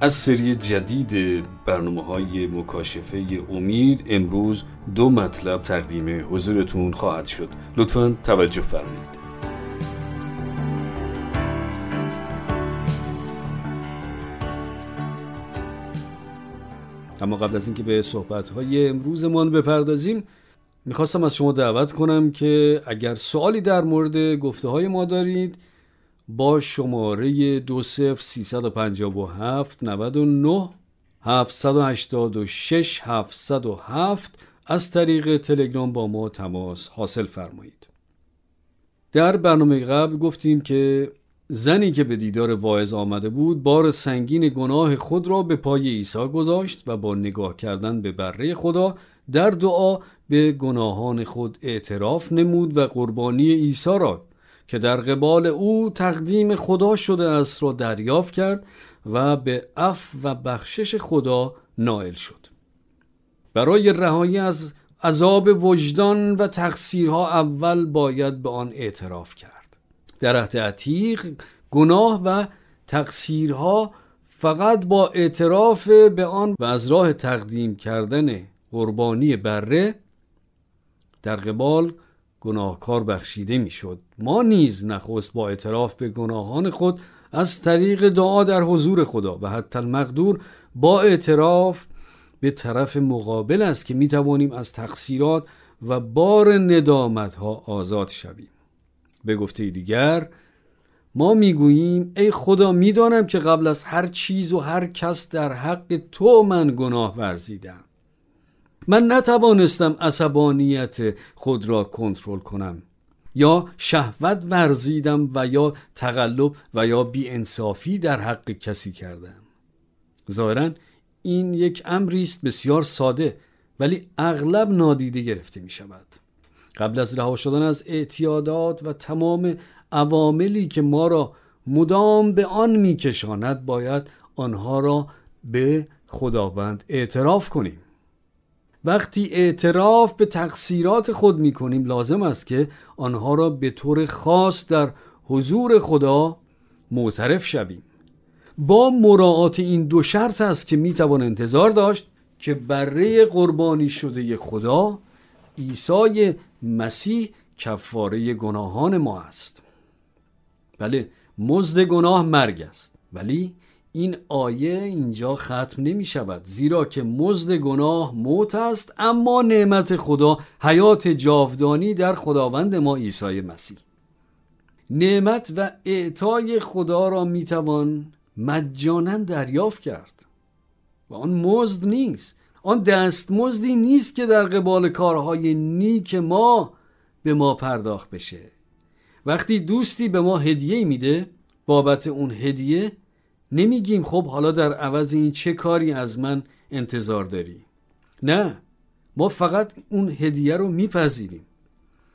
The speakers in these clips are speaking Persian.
از سری جدید برنامه های مکاشفه امید امروز دو مطلب تقدیم حضورتون خواهد شد. لطفا توجه فرمایید. اما قبل از اینکه به صحبت های امروزمان بپردازیم می‌خواستم از شما دعوت کنم که اگر سوالی در مورد گفته های ما دارید با شماره 20357 99 786 707 از طریق تلگرام با ما تماس حاصل فرمایید. در برنامه قبل گفتیم که زنی که به دیدار واعظ آمده بود بار سنگین گناه خود را به پای عیسی گذاشت و با نگاه کردن به بره خدا در دعا به گناهان خود اعتراف نمود و قربانی عیسی را که در قبال او تقدیم خدا شده است را دریافت کرد و به اف و بخشش خدا نائل شد. برای رهایی از عذاب وجدان و تقصیرها اول باید به آن اعتراف کرد. در عهد عتیق گناه و تقصیرها فقط با اعتراف به آن و از راه تقدیم کردن قربانی بره در قبال گناهکار بخشیده می‌شد. ما نیز نخست با اعتراف به گناهان خود از طریق دعا در حضور خدا و حتی المقدور با اعتراف به طرف مقابل است که می توانیم از تقصیرات و بار ندامت ها آزاد شویم. به گفته دیگر ما می‌گوییم ای خدا می‌دانم که قبل از هر چیز و هر کس در حق تو من گناه ورزیدم من نتوانستم عصبانیت خود را کنترل کنم. یا شهوت ورزیدم و یا تقلب و یا بیانصافی در حق کسی کردم. ظاهرا این یک امری است بسیار ساده ولی اغلب نادیده گرفته می شود قبل از رها شدن از اعتیادات و تمام عواملی که ما را مدام به آن میکشاند باید آنها را به خداوند اعتراف کنیم. وقتی اعتراف به تقصیرات خود می کنیم لازم است که آنها را به طور خاص در حضور خدا معترف شویم. با مراعات این دو شرط است که می توان انتظار داشت که بره قربانی شده خدا عیسی مسیح کفاره گناهان ما است. بله مزد گناه مرگ است. ولی این آیه اینجا ختم نمی شود زیرا که مزد گناه موت است اما نعمت خدا حیات جاودانی در خداوند ما عیسی مسیح. نعمت و اعطای خدا را می توان مجانا دریافت کرد. و آن مزد نیست. آن دستمزدی نیست که در قبال کارهای نیک ما به ما پرداخت بشه. وقتی دوستی به ما هدیه میده بابت اون هدیه نمیگیم خب حالا در عوض این چه کاری از من انتظار داری؟ نه ما فقط اون هدیه رو میپذیریم.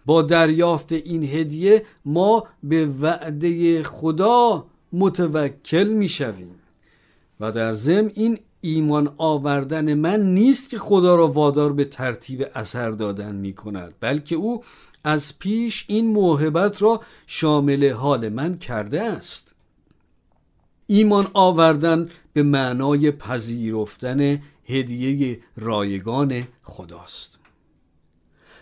با دریافت این هدیه ما به وعده خدا متوکل می‌شویم. و در ضمن این ایمان آوردن من نیست که خدا را وادار به ترتیب اثر دادن می کند بلکه او از پیش این موهبت را شامل حال من کرده است. ایمان آوردن به معنای پذیرفتن هدیه رایگان خداست.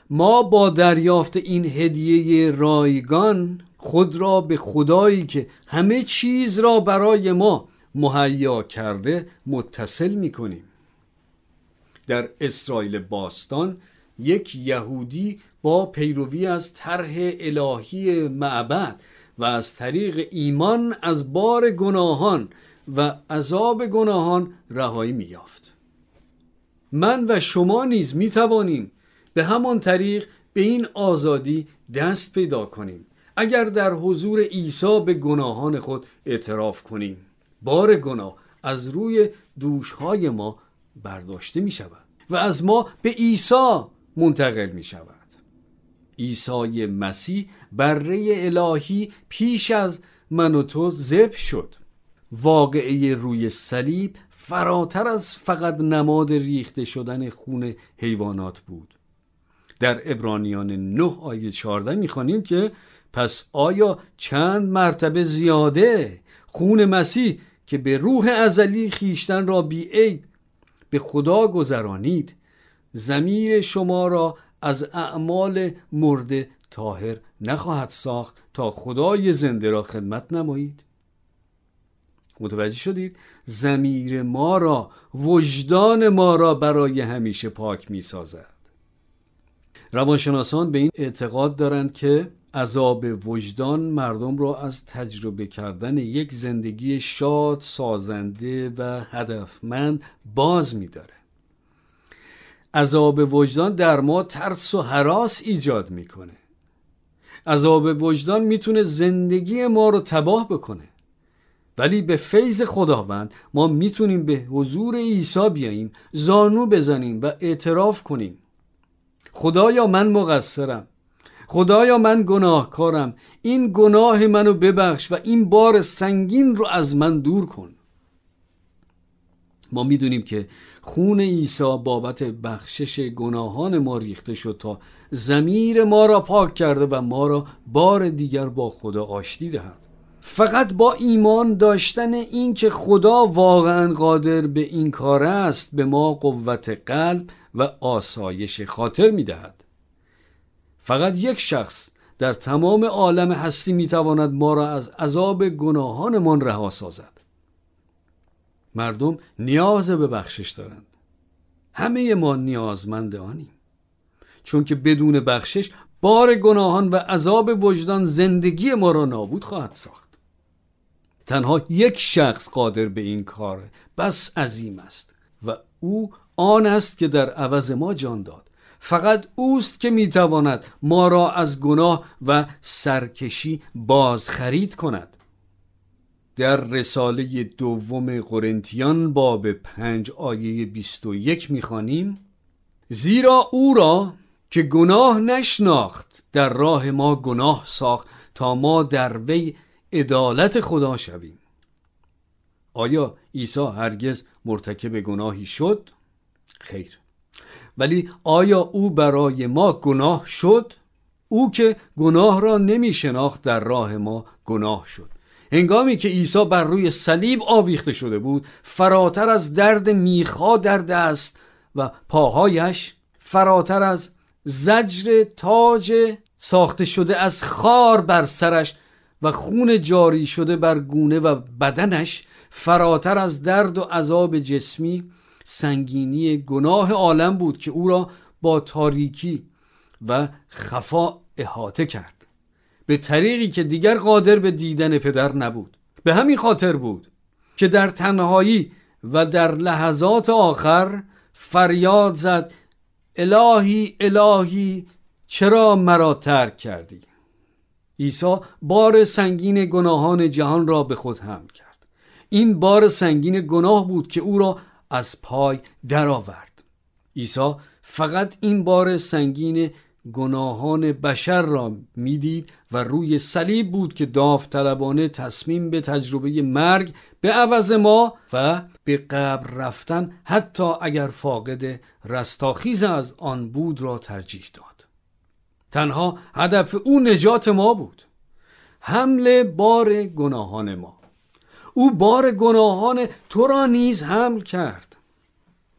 ما با دریافت این هدیه رایگان خود را به خدایی که همه چیز را برای ما مهیا کرده متصل می کنیم در اسرائیل باستان یک یهودی با پیروی از طرح الهی معبد و از طریق ایمان از بار گناهان و عذاب گناهان رهایی میافت من و شما نیز می توانیم به همان طریق به این آزادی دست پیدا کنیم. اگر در حضور عیسی به گناهان خود اعتراف کنیم بار گناه از روی دوشهای ما برداشته می شود و از ما به عیسی منتقل می شود عیسی مسیح بره الهی پیش از من و تو ذبح شد. واقعه روی صلیب فراتر از فقط نماد ریخته شدن خون حیوانات بود. در ابرانیان 9 آیه 14 می‌خوانیم که پس آیا چند مرتبه زیاده خون مسیح که به روح ازلی خیشتن را بی عیب به خدا گذرانید زمیر شما را از اعمال مرده تاهر نخواهد ساخت تا خدای زنده را خدمت نمایید. متوجه شدید؟ زمیر ما را وجدان ما را برای همیشه پاک می سازد روانشناسان به این اعتقاد دارند که عذاب وجدان مردم را از تجربه کردن یک زندگی شاد، سازنده و هدفمند باز میداره. عذاب وجدان در ما ترس و حراس ایجاد می‌کنه. عذاب وجدان می‌تونه زندگی ما رو تباه بکنه. ولی به فیض خداوند ما می‌تونیم به حضور عیسی بیاییم زانو بزنیم و اعتراف کنیم خدایا من مقصرم خدایا من گناهکارم این گناه منو ببخش و این بار سنگین رو از من دور کن ما می‌دونیم که خون عیسی بابت بخشش گناهان ما ریخته شد تا زمیر ما را پاک کرده و ما را بار دیگر با خدا آشتی دهد. فقط با ایمان داشتن این که خدا واقعا قادر به این کار است به ما قوت قلب و آسایش خاطر می‌دهد. فقط یک شخص در تمام عالم هستی می‌تواند ما را از عذاب گناهانمان رها سازد. مردم نیاز به بخشش دارند. همه ما نیازمند آنیم. چون که بدون بخشش بار گناهان و عذاب وجدان زندگی ما را نابود خواهد ساخت. تنها یک شخص قادر به این کار بس عظیم است و او آن است که در عوض ما جان داد. فقط اوست که می‌تواند ما را از گناه و سرکشی بازخرید کند. در رساله دوم قرنتیان باب پنج آیه 21 می‌خوانیم زیرا او را که گناه نشناخت در راه ما گناه ساخت تا ما در وی عدالت خدا شویم آیا عیسی هرگز مرتکب گناهی شد؟ خیر ولی آیا او برای ما گناه شد؟ او که گناه را نمی شناخت در راه ما گناه شد هنگامی که عیسی بر روی صلیب آویخته شده بود فراتر از درد میخا در دست و پاهایش فراتر از زجر تاج ساخته شده از خار بر سرش و خون جاری شده بر گونه و بدنش فراتر از درد و عذاب جسمی سنگینی گناه عالم بود که او را با تاریکی و خفا احاطه کرد. به طریقی که دیگر قادر به دیدن پدر نبود. به همین خاطر بود که در تنهایی و در لحظات آخر فریاد زد الهی الهی چرا مرا ترک کردی؟ عیسی بار سنگین گناهان جهان را به خود حمل کرد. این بار سنگین گناه بود که او را از پای درآورد. عیسی فقط این بار سنگین گناهان بشر را می‌دید و روی صلیب بود که داوطلبانه تصمیم به تجربه مرگ به عوض ما و به قبر رفتن حتی اگر فاقد رستاخیز از آن بود را ترجیح داد. تنها هدف او نجات ما بود. حمل بار گناهان ما. او بار گناهان تو را نیز حمل کرد.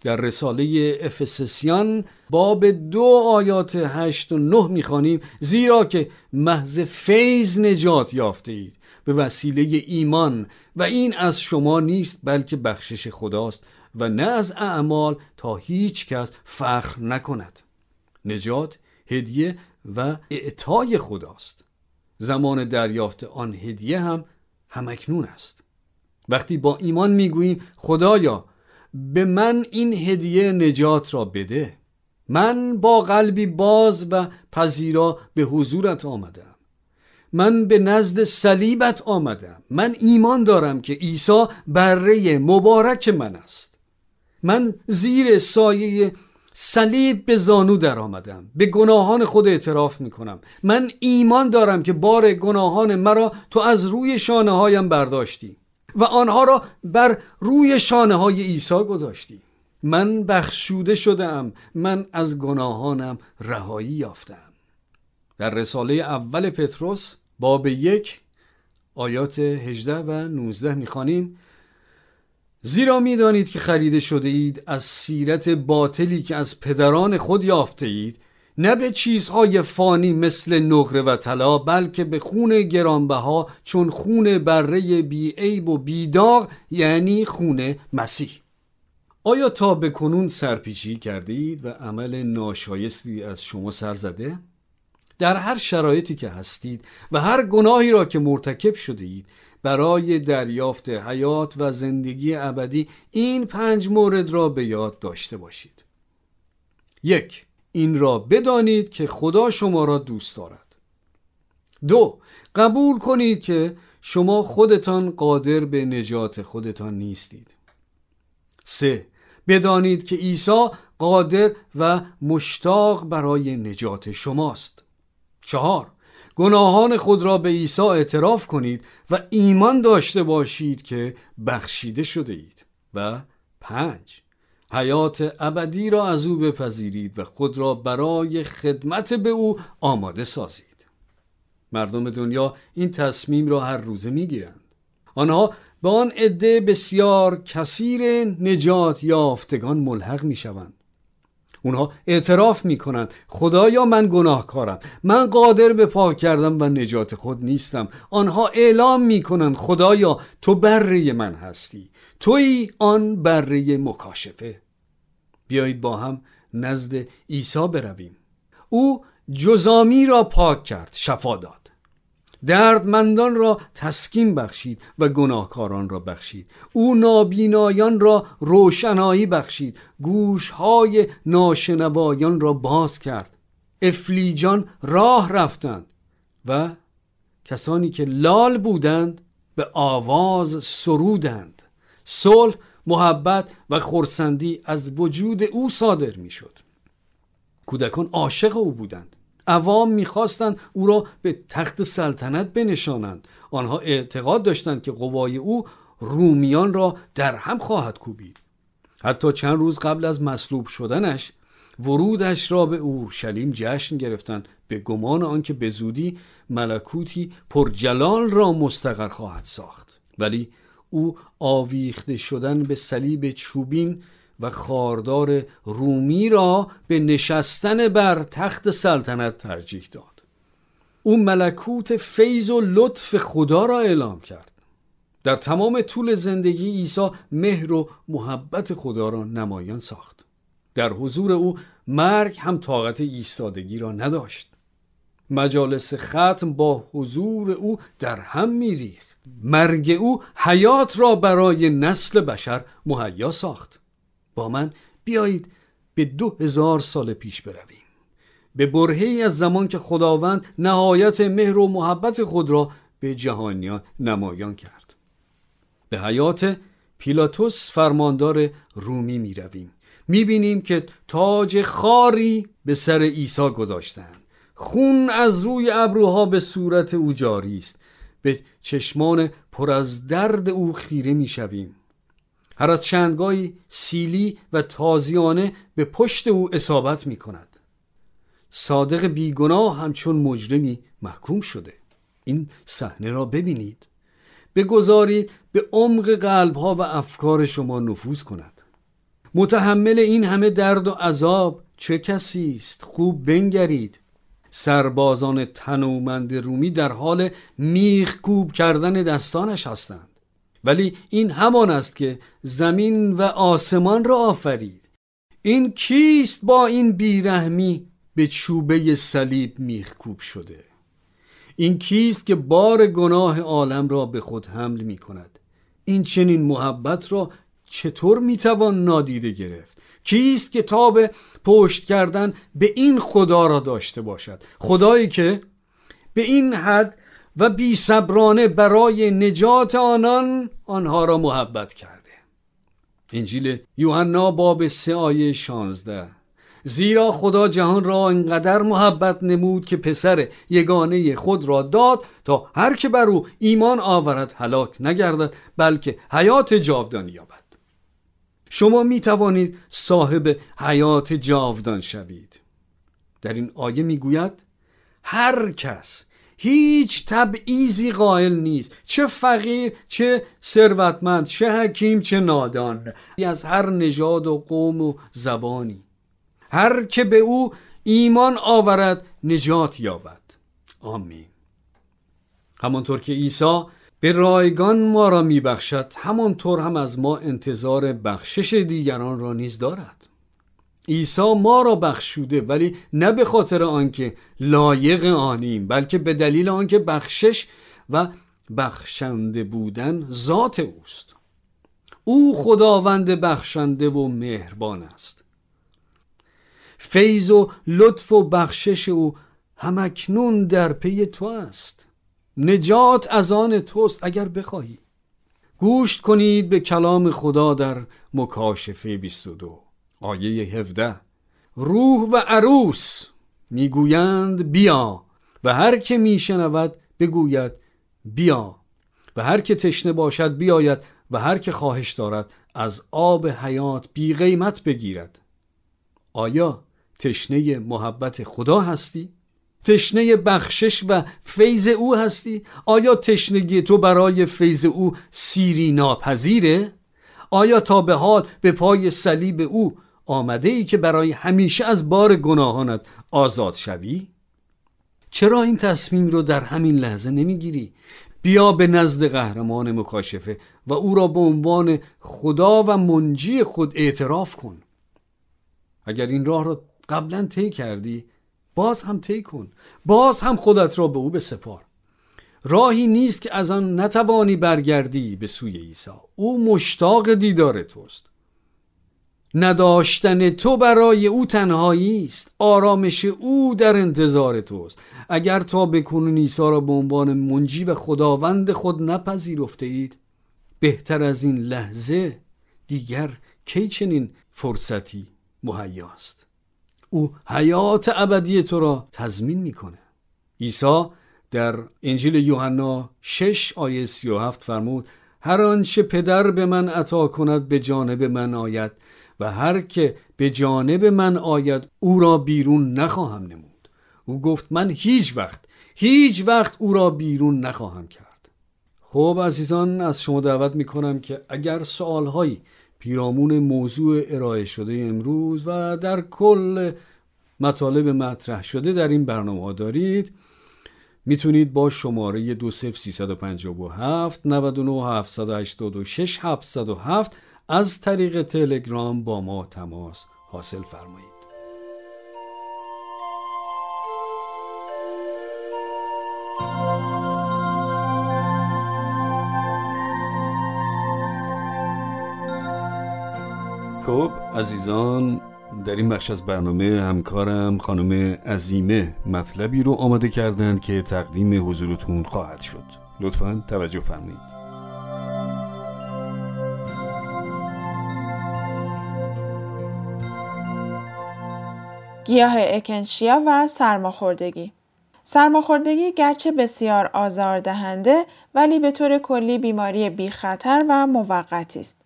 در رساله افسسیان باب دو آیات هشت و نه می‌خوانیم زیرا که محض فیض نجات یافته اید. به وسیله ایمان. و این از شما نیست بلکه بخشش خداست. و نه از اعمال تا هیچ کس فخر نکند. نجات هدیه و اعطای خداست. زمان دریافت آن هدیه هم همکنون است. وقتی با ایمان می‌گوییم خدایا به من این هدیه نجات را بده. من با قلبی باز و پذیرا به حضورت آمدم. من به نزد صلیبت آمدم. من ایمان دارم که عیسی بره مبارک من است. من زیر سایه صلیب به زانو در آمدم. به گناهان خود اعتراف می کنم من ایمان دارم که بار گناهان مرا تو از روی شانه هایم برداشتی و آنها را بر روی شانه های عیسی گذاشتی. من بخشوده شدم من از گناهانم رهایی یافتم در رساله اول پتروس باب یک آیات 18 و 19 می‌خوانیم. زیرا می‌دانید که خریده شده اید از سیرت باطلی که از پدران خود یافته اید نه به چیزهای فانی مثل نقره و طلا بلکه به خون گرانبها چون خون بره بی عیب و بیداغ یعنی خون مسیح. آیا تا به کنون سرپیچی کرده اید و عمل ناشایستی از شما سر زده؟ در هر شرایطی که هستید و هر گناهی را که مرتکب شده اید برای دریافت حیات و زندگی ابدی این پنج مورد را به یاد داشته باشید. یک این را بدانید که خدا شما را دوست دارد. دو قبول کنید که شما خودتان قادر به نجات خودتان نیستید. سه بدانید که عیسی قادر و مشتاق برای نجات شماست. چهار گناهان خود را به عیسی اعتراف کنید و ایمان داشته باشید که بخشیده شده اید. و پنج حیات ابدی را از او بپذیرید و خود را برای خدمت به او آماده سازید. مردم دنیا این تصمیم را هر روزه می‌گیرند. آنها به آن عده بسیار کثیر نجات یافتگان ملحق می شوند اونها اعتراف می‌کنند خدایا من گناهکارم من قادر به پاک کردم و نجات خود نیستم. آنها اعلام می‌کنند خدایا تو بره من هستی. توی آن بره مکاشفه. بیایید با هم نزد عیسی برویم. او جزامی را پاک کرد شفا داد. دردمندان را تسکین بخشید و گناهکاران را بخشید. او نابینایان را روشنایی بخشید. گوشهای ناشنوایان را باز کرد. افلیجان راه رفتند و کسانی که لال بودند به آواز سرودند. صلح محبت و خورسندی از وجود او صادر می‌شد. کودکان عاشق او بودند. عوام می‌خواستند او را به تخت سلطنت بنشانند. آنها اعتقاد داشتند که قوای او رومیان را در هم خواهد کوبید. حتی چند روز قبل از مصلوب شدنش ورودش را به اورشلیم جشن گرفتند به گمان آنکه به زودی ملکوتی پرجلال را مستقر خواهد ساخت. ولی او آویخته شدن به صلیب چوبین و خاردار رومی را به نشستن بر تخت سلطنت ترجیح داد. او ملکوت فیض و لطف خدا را اعلام کرد. در تمام طول زندگی عیسی مهر و محبت خدا را نمایان ساخت. در حضور او مرگ هم طاقت ایستادگی را نداشت. مجالس ختم با حضور او در هم میریخت. مرگ او حیات را برای نسل بشر مهیا ساخت. من بیایید به دو هزار سال پیش برویم. به برهی از زمان که خداوند نهایت مهر و محبت خود را به جهانیان نمایان کرد. به حیات پیلاتوس فرماندار رومی می رویم. می بینیم که تاج خاری به سر عیسی گذاشتند. خون از روی ابروها به صورت او جاری است به چشمان پر از درد او خیره می شویم. هر از چندگاهی سیلی و تازیانه به پشت او اصابت می کند صادق بیگناه همچون مجرمی محکوم شده. این صحنه را ببینید. بگذارید به عمق قلبها و افکار شما نفوذ کند. متحمل این همه درد و عذاب چه کسی است؟ خوب بنگرید. سربازان تنومند رومی در حال میخ کوب کردن دستانش هستند. ولی این همان است که زمین و آسمان را آفرید. این کیست با این بیرحمی به چوبه صلیب میخکوب شده؟ این کیست که بار گناه عالم را به خود حمل می کند این چنین محبت را چطور می‌توان نادیده گرفت؟ کیست که تاب پشت کردن به این خدا را داشته باشد؟ خدایی که به این حد و بی صبرانه برای نجات آنان آنها را محبت کرده. انجیل یوحنا باب سه آیه شانزده. زیرا خدا جهان را انقدر محبت نمود که پسر یگانه خود را داد تا هر که بر او ایمان آورد هلاک نگردد بلکه حیات جاودان یابد. شما می توانید صاحب حیات جاودان شوید. در این آیه می گوید هر کس هیچ تبعیزی قائل نیست. چه فقیر چه ثروتمند چه حکیم چه نادان. از هر نژاد و قوم و زبانی. هر که به او ایمان آورد نجات یابد. آمین. همانطور که عیسی به رایگان ما را میبخشد همانطور هم از ما انتظار بخشش دیگران را نیز دارد. عیسی ما را بخشوده ولی نه به خاطر آنکه لایق آنیم بلکه به دلیل آنکه بخشش و بخشنده بودن ذات اوست. او خداوند بخشنده و مهربان است. فیض و لطف و بخشش او همکنون در پی تو است. نجات از آن توست اگر بخواهی. گوش کنید به کلام خدا در مکاشفه 22 آیه 17 روح و عروس می‌گویند بیا و هر که میشنود بگوید بیا و هر که تشنه باشد بیاید و هر که خواهش دارد از آب حیات بی قیمت بگیرد آیا تشنه محبت خدا هستی؟ تشنه بخشش و فیض او هستی؟ آیا تشنگی تو برای فیض او سیری ناپذیره؟ آیا تا به حال به پای صلیب او آمده ای که برای همیشه از بار گناهانت آزاد شوی؟ چرا این تصمیم رو در همین لحظه نمی‌گیری؟ بیا به نزد قهرمان مکاشفه و او را به عنوان خدا و منجی خود اعتراف کن. اگر این راه را قبلا طی کردی باز هم طی کن. باز هم خودت را به او بسپار. راهی نیست که از آن نتوانی برگردی به سوی عیسی. او مشتاق دیدار توست. نداشتن تو برای او تنهایی است. آرامش او در انتظار توست. اگر تا بکنون عیسی را به عنوان منجی و خداوند خود نپذیرفته اید بهتر از این لحظه دیگر کی چنین فرصتی مهیاست او حیات ابدی تو را تضمین می‌کنه عیسی در انجیل یوحنا 6 آیه 37 فرمود هر آنچه پدر به من عطا کند به جانب من آید. و هر که به جانب من آید او را بیرون نخواهم نمود. او گفت من هیچ وقت هیچ وقت او را بیرون نخواهم کرد. خب عزیزان از شما دعوت می کنم که اگر سوالهایی پیرامون موضوع ارائه شده امروز و در کل مطالب مطرح شده در این برنامه دارید می‌تونید با شماره 20357 99 786 707 از طریق تلگرام با ما تماس حاصل فرمایید. خب عزیزان در این بخش از برنامه همکارم خانم عزیمه مطلبی رو آماده کردند که تقدیم حضورتون خواهد شد. لطفا توجه فرمایید. گیاه اکنشیا و سرماخوردگی سرماخوردگی گرچه بسیار آزاردهنده ولی به طور کلی بیماری بی خطر و موقتی است.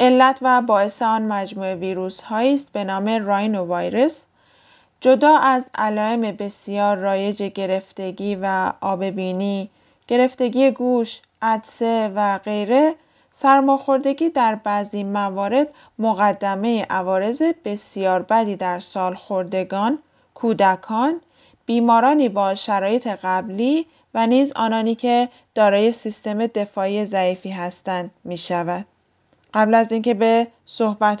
علت و باعث آن مجموعه ویروس است به نام راینو ویروس جدا از علائم بسیار رایج گرفتگی و آببینی، گرفتگی گوش، عدسه و غیره سرماخوردگی در بعضی موارد مقدمه عوارض بسیار بدی در سالخوردگان، کودکان، بیمارانی با شرایط قبلی و نیز آنانی که دارای سیستم دفاعی ضعیفی هستند می شود. قبل از اینکه به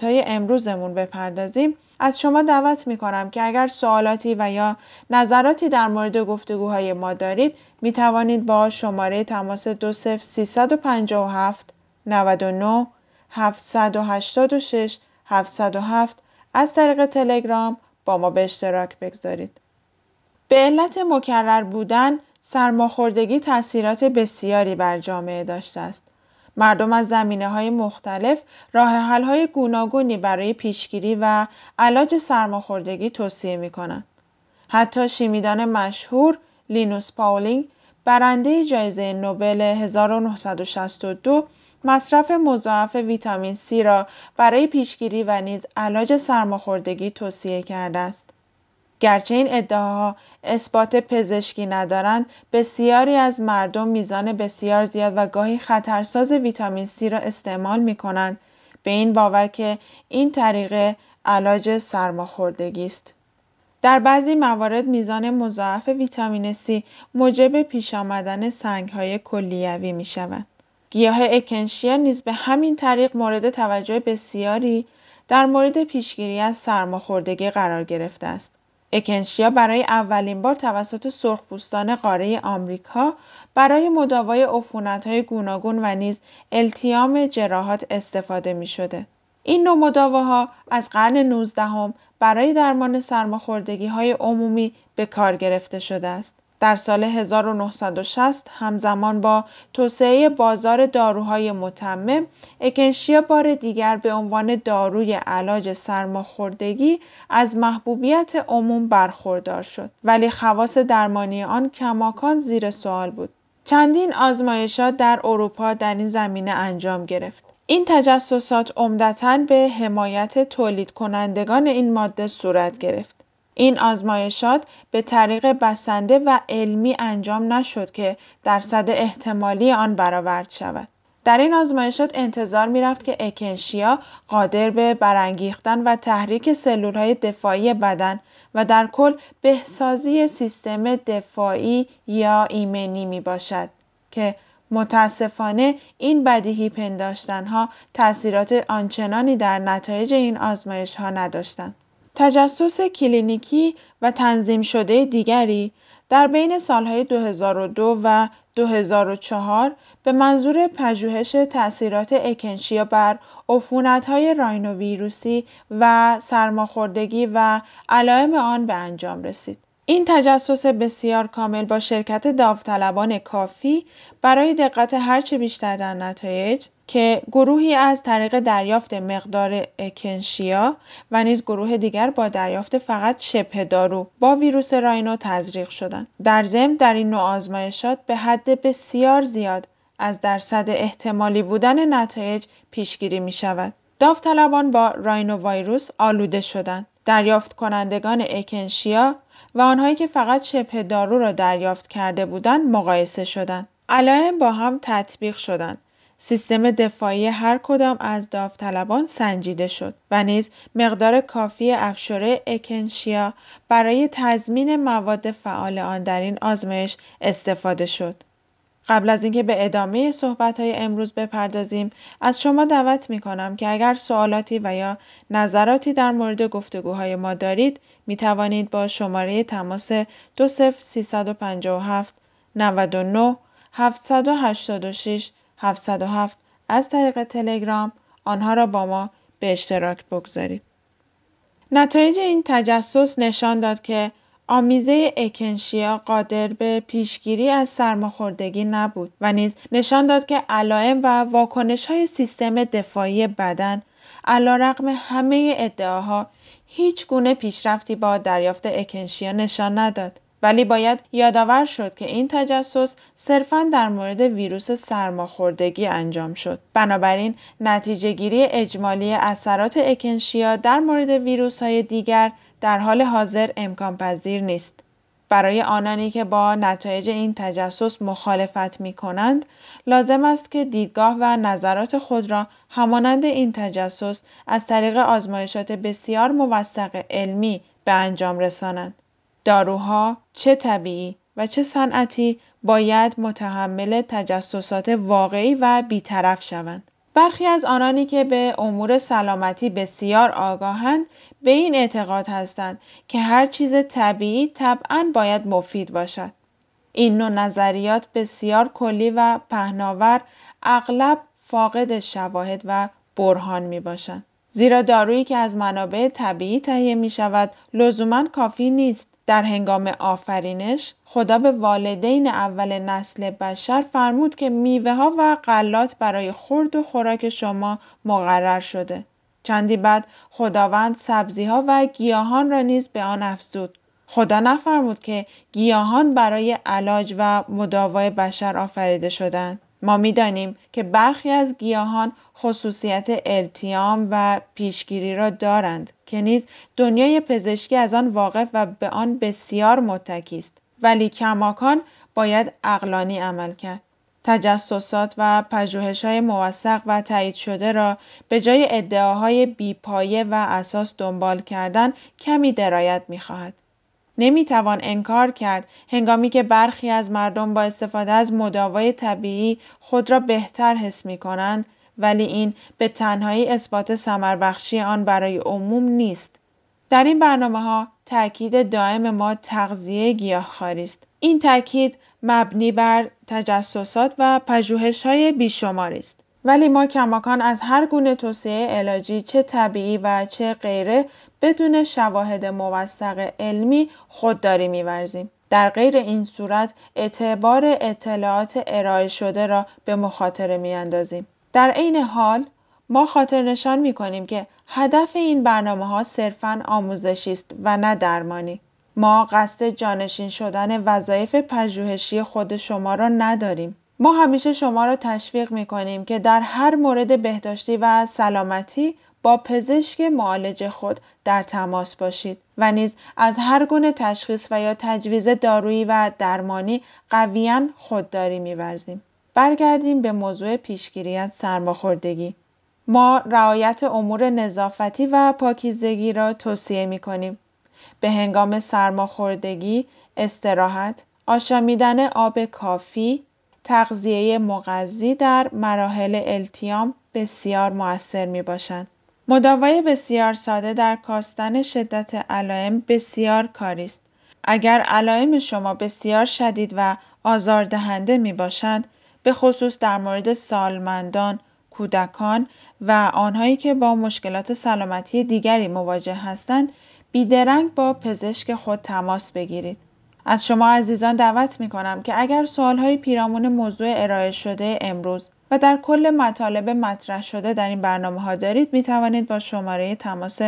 های امروزمون بپردازیم از شما دعوت می کنم که اگر سوالاتی و یا نظراتی در مورد گفتگوهای ما دارید می توانید با شماره تماس 20357 99 786 707 از طریق تلگرام با ما به اشتراک بگذارید. به علت مکرر بودن سرماخوردگی تاثیرات بسیاری بر جامعه داشته است. مردم از زمینه های مختلف راه حل های گوناگونی برای پیشگیری و علاج سرماخوردگی توصیه می کنند. حتی شیمیدان مشهور لینوس پاولینگ برنده جایزه نوبل 1962 مصرف مضاعف ویتامین C را برای پیشگیری و نیز علاج سرماخوردگی توصیه کرده است. گرچه این ادعاها اثبات پزشکی ندارند بسیاری از مردم میزان بسیار زیاد و گاهی خطرساز ویتامین C را استعمال می کنند به این باور که این طریقه علاج سرماخوردگی است در بعضی موارد میزان مضاعف ویتامین C موجب پیش آمدن های کلیوی می شود. گیاه اکنشیا نیز به همین طریق مورد توجه بسیاری در مورد پیشگیری از سرماخوردگی قرار گرفته است. اکنشیا برای اولین بار توسط سرخپوستان قاره آمریکا برای مداوای های گوناگون و نیز التیام جراحات استفاده می شده. این نوع مداواها از قرن 19 برای درمان سرماخوردگی های عمومی به کار گرفته شده است. در سال 1960 همزمان با توسعه بازار داروهای متمم، اکنشیا بار دیگر به عنوان داروی علاج سرماخوردگی از محبوبیت عموم برخوردار شد ولی خواص درمانی آن کماکان زیر سوال بود. چندین آزمایشات در اروپا در این زمینه انجام گرفت. این تجسسات عمدتا به حمایت تولید کنندگان این ماده صورت گرفت. این آزمایشات به طریق بسنده و علمی انجام نشد که درصد احتمالی آن برآورد شود. در این آزمایشات انتظار می رفت که اکنشیا قادر به برانگیختن و تحریک سلولهای دفاعی بدن و در کل بهسازی سیستم دفاعی یا ایمنی می باشد که متاسفانه این بدیهی پنداشتنها تاثیرات آنچنانی در نتایج این آزمایش ها نداشتند. تجسس کلینیکی و تنظیم شده دیگری در بین سالهای 2002 و 2004 به منظور پژوهش تأثیرات اکنشیا بر عفونت‌های راینوویروسی و سرماخوردگی و علائم آن به انجام رسید. این تجسس بسیار کامل با شرکت داوطلبان کافی برای دقت هرچه بیشتر در نتایج که گروهی از طریق دریافت مقدار اکنشیا و نیز گروه دیگر با دریافت فقط شبه دارو با ویروس راینو تزریق شدند. در ضمن در این نوع آزمایشات به حد بسیار زیاد از درصد احتمالی بودن نتایج پیشگیری می شود. داوطلبان با راینو ویروس آلوده شدند. دریافت کنندگان اکنشیا و آنهایی که فقط شبه دارو را دریافت کرده بودند مقایسه شدند. علائم با هم تطبیق شدند. سیستم دفاعی هر کدام از داوطلبان سنجیده شد و نیز مقدار کافی افشوره اکنشیا برای تضمین مواد فعال آن در این آزمایش استفاده شد. قبل از اینکه به ادامه صحبت های امروز بپردازیم از شما دعوت می کنم که اگر سوالاتی و یا نظراتی در مورد گفتگوهای ما دارید می توانید با شماره تماس 20357 99 786 707 از طریق تلگرام آنها را با ما به اشتراک بگذارید. نتایج این تجسس نشان داد که آمیزه اکنشیا قادر به پیشگیری از سرماخوردگی نبود و نیز نشان داد که علائم و واکنش های سیستم دفاعی بدن رقم همه ادعاها هیچ گونه پیشرفتی با دریافت اکنشیا نشان نداد. ولی باید یادآور شد که این تجسس صرفا در مورد ویروس سرماخوردگی انجام شد. بنابراین نتیجه گیری اجمالی اثرات اکنشیا در مورد ویروس های دیگر در حال حاضر امکان پذیر نیست. برای آنانی که با نتایج این تجسس مخالفت می کنند، لازم است که دیدگاه و نظرات خود را همانند این تجسس از طریق آزمایشات بسیار موثق علمی به انجام رسانند. داروها چه طبیعی و چه صنعتی باید متحمل تجسسات واقعی و بیطرف شوند. برخی از آنانی که به امور سلامتی بسیار آگاهند به این اعتقاد هستند که هر چیز طبیعی طبعا باید مفید باشد. این نوع نظریات بسیار کلی و پهناور اغلب فاقد شواهد و برهان می باشند. زیرا دارویی که از منابع طبیعی تهیه می شود لزوما کافی نیست. در هنگام آفرینش خدا به والدین اول نسل بشر فرمود که میوه ها و غلات برای خورد و خوراک شما مقرر شده. چندی بعد خداوند سبزی ها و گیاهان را نیز به آن افزود. خدا نفرمود که گیاهان برای علاج و مداوای بشر آفریده شدند. ما می‌دانیم که برخی از گیاهان خصوصیت التیام و پیشگیری را دارند که نیز دنیای پزشکی از آن واقف و به آن بسیار متکی است. ولی کماکان باید اقلانی عمل کرد. تجسسات و های موثق و تایید شده را به جای ادعاهای بیپایه و اساس دنبال کردن کمی درایت می‌خواهد. نمی‌توان انکار کرد هنگامی که برخی از مردم با استفاده از مداوای طبیعی خود را بهتر حس می کنند ولی این به تنهایی اثبات سمربخشی آن برای عموم نیست. در این برنامه ها تاکید دائم ما تغذیه گیاهخواری است. این تاکید مبنی بر تجسسات و پژوهش های بیشماری است. ولی ما کماکان از هر گونه توصیه علاجی چه طبیعی و چه غیره بدون شواهد موثق علمی خودداری میورزیم. در غیر این صورت اعتبار اطلاعات ارائه شده را به مخاطره میاندازیم. در عین حال ما خاطر نشان می کنیم که هدف این برنامه ها صرفاً آموزشی است و نه درمانی. ما قصد جانشین شدن وظایف پژوهشی خود شما را نداریم. ما همیشه شما را تشویق می کنیم که در هر مورد بهداشتی و سلامتی با پزشک معالج خود در تماس باشید و نیز از هر گونه تشخیص و یا تجویز دارویی و درمانی قویا خودداری میورزیم. برگردیم به موضوع پیشگیری از سرماخوردگی. ما رعایت امور نظافتی و پاکیزگی را توصیه می کنیم. به هنگام سرماخوردگی، استراحت، آشامیدن آب کافی، تغذیه مغذی در مراحل التیام بسیار موثر می باشند. مداوای بسیار ساده در کاستن شدت علائم بسیار کاری است. اگر علائم شما بسیار شدید و آزاردهنده می باشند، به خصوص در مورد سالمندان، کودکان و آنهایی که با مشکلات سلامتی دیگری مواجه هستند، بیدرنگ با پزشک خود تماس بگیرید. از شما عزیزان دعوت می کنم که اگر سوالهای پیرامون موضوع ارائه شده امروز و در کل مطالب مطرح شده در این برنامه ها دارید می توانید با شماره تماس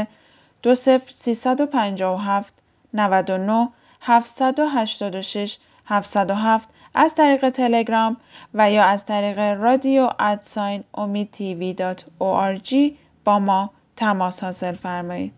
20357 99 786 707 از طریق تلگرام و یا از طریق رادیو ادساین امید تیوی با ما تماس حاصل فرمایید.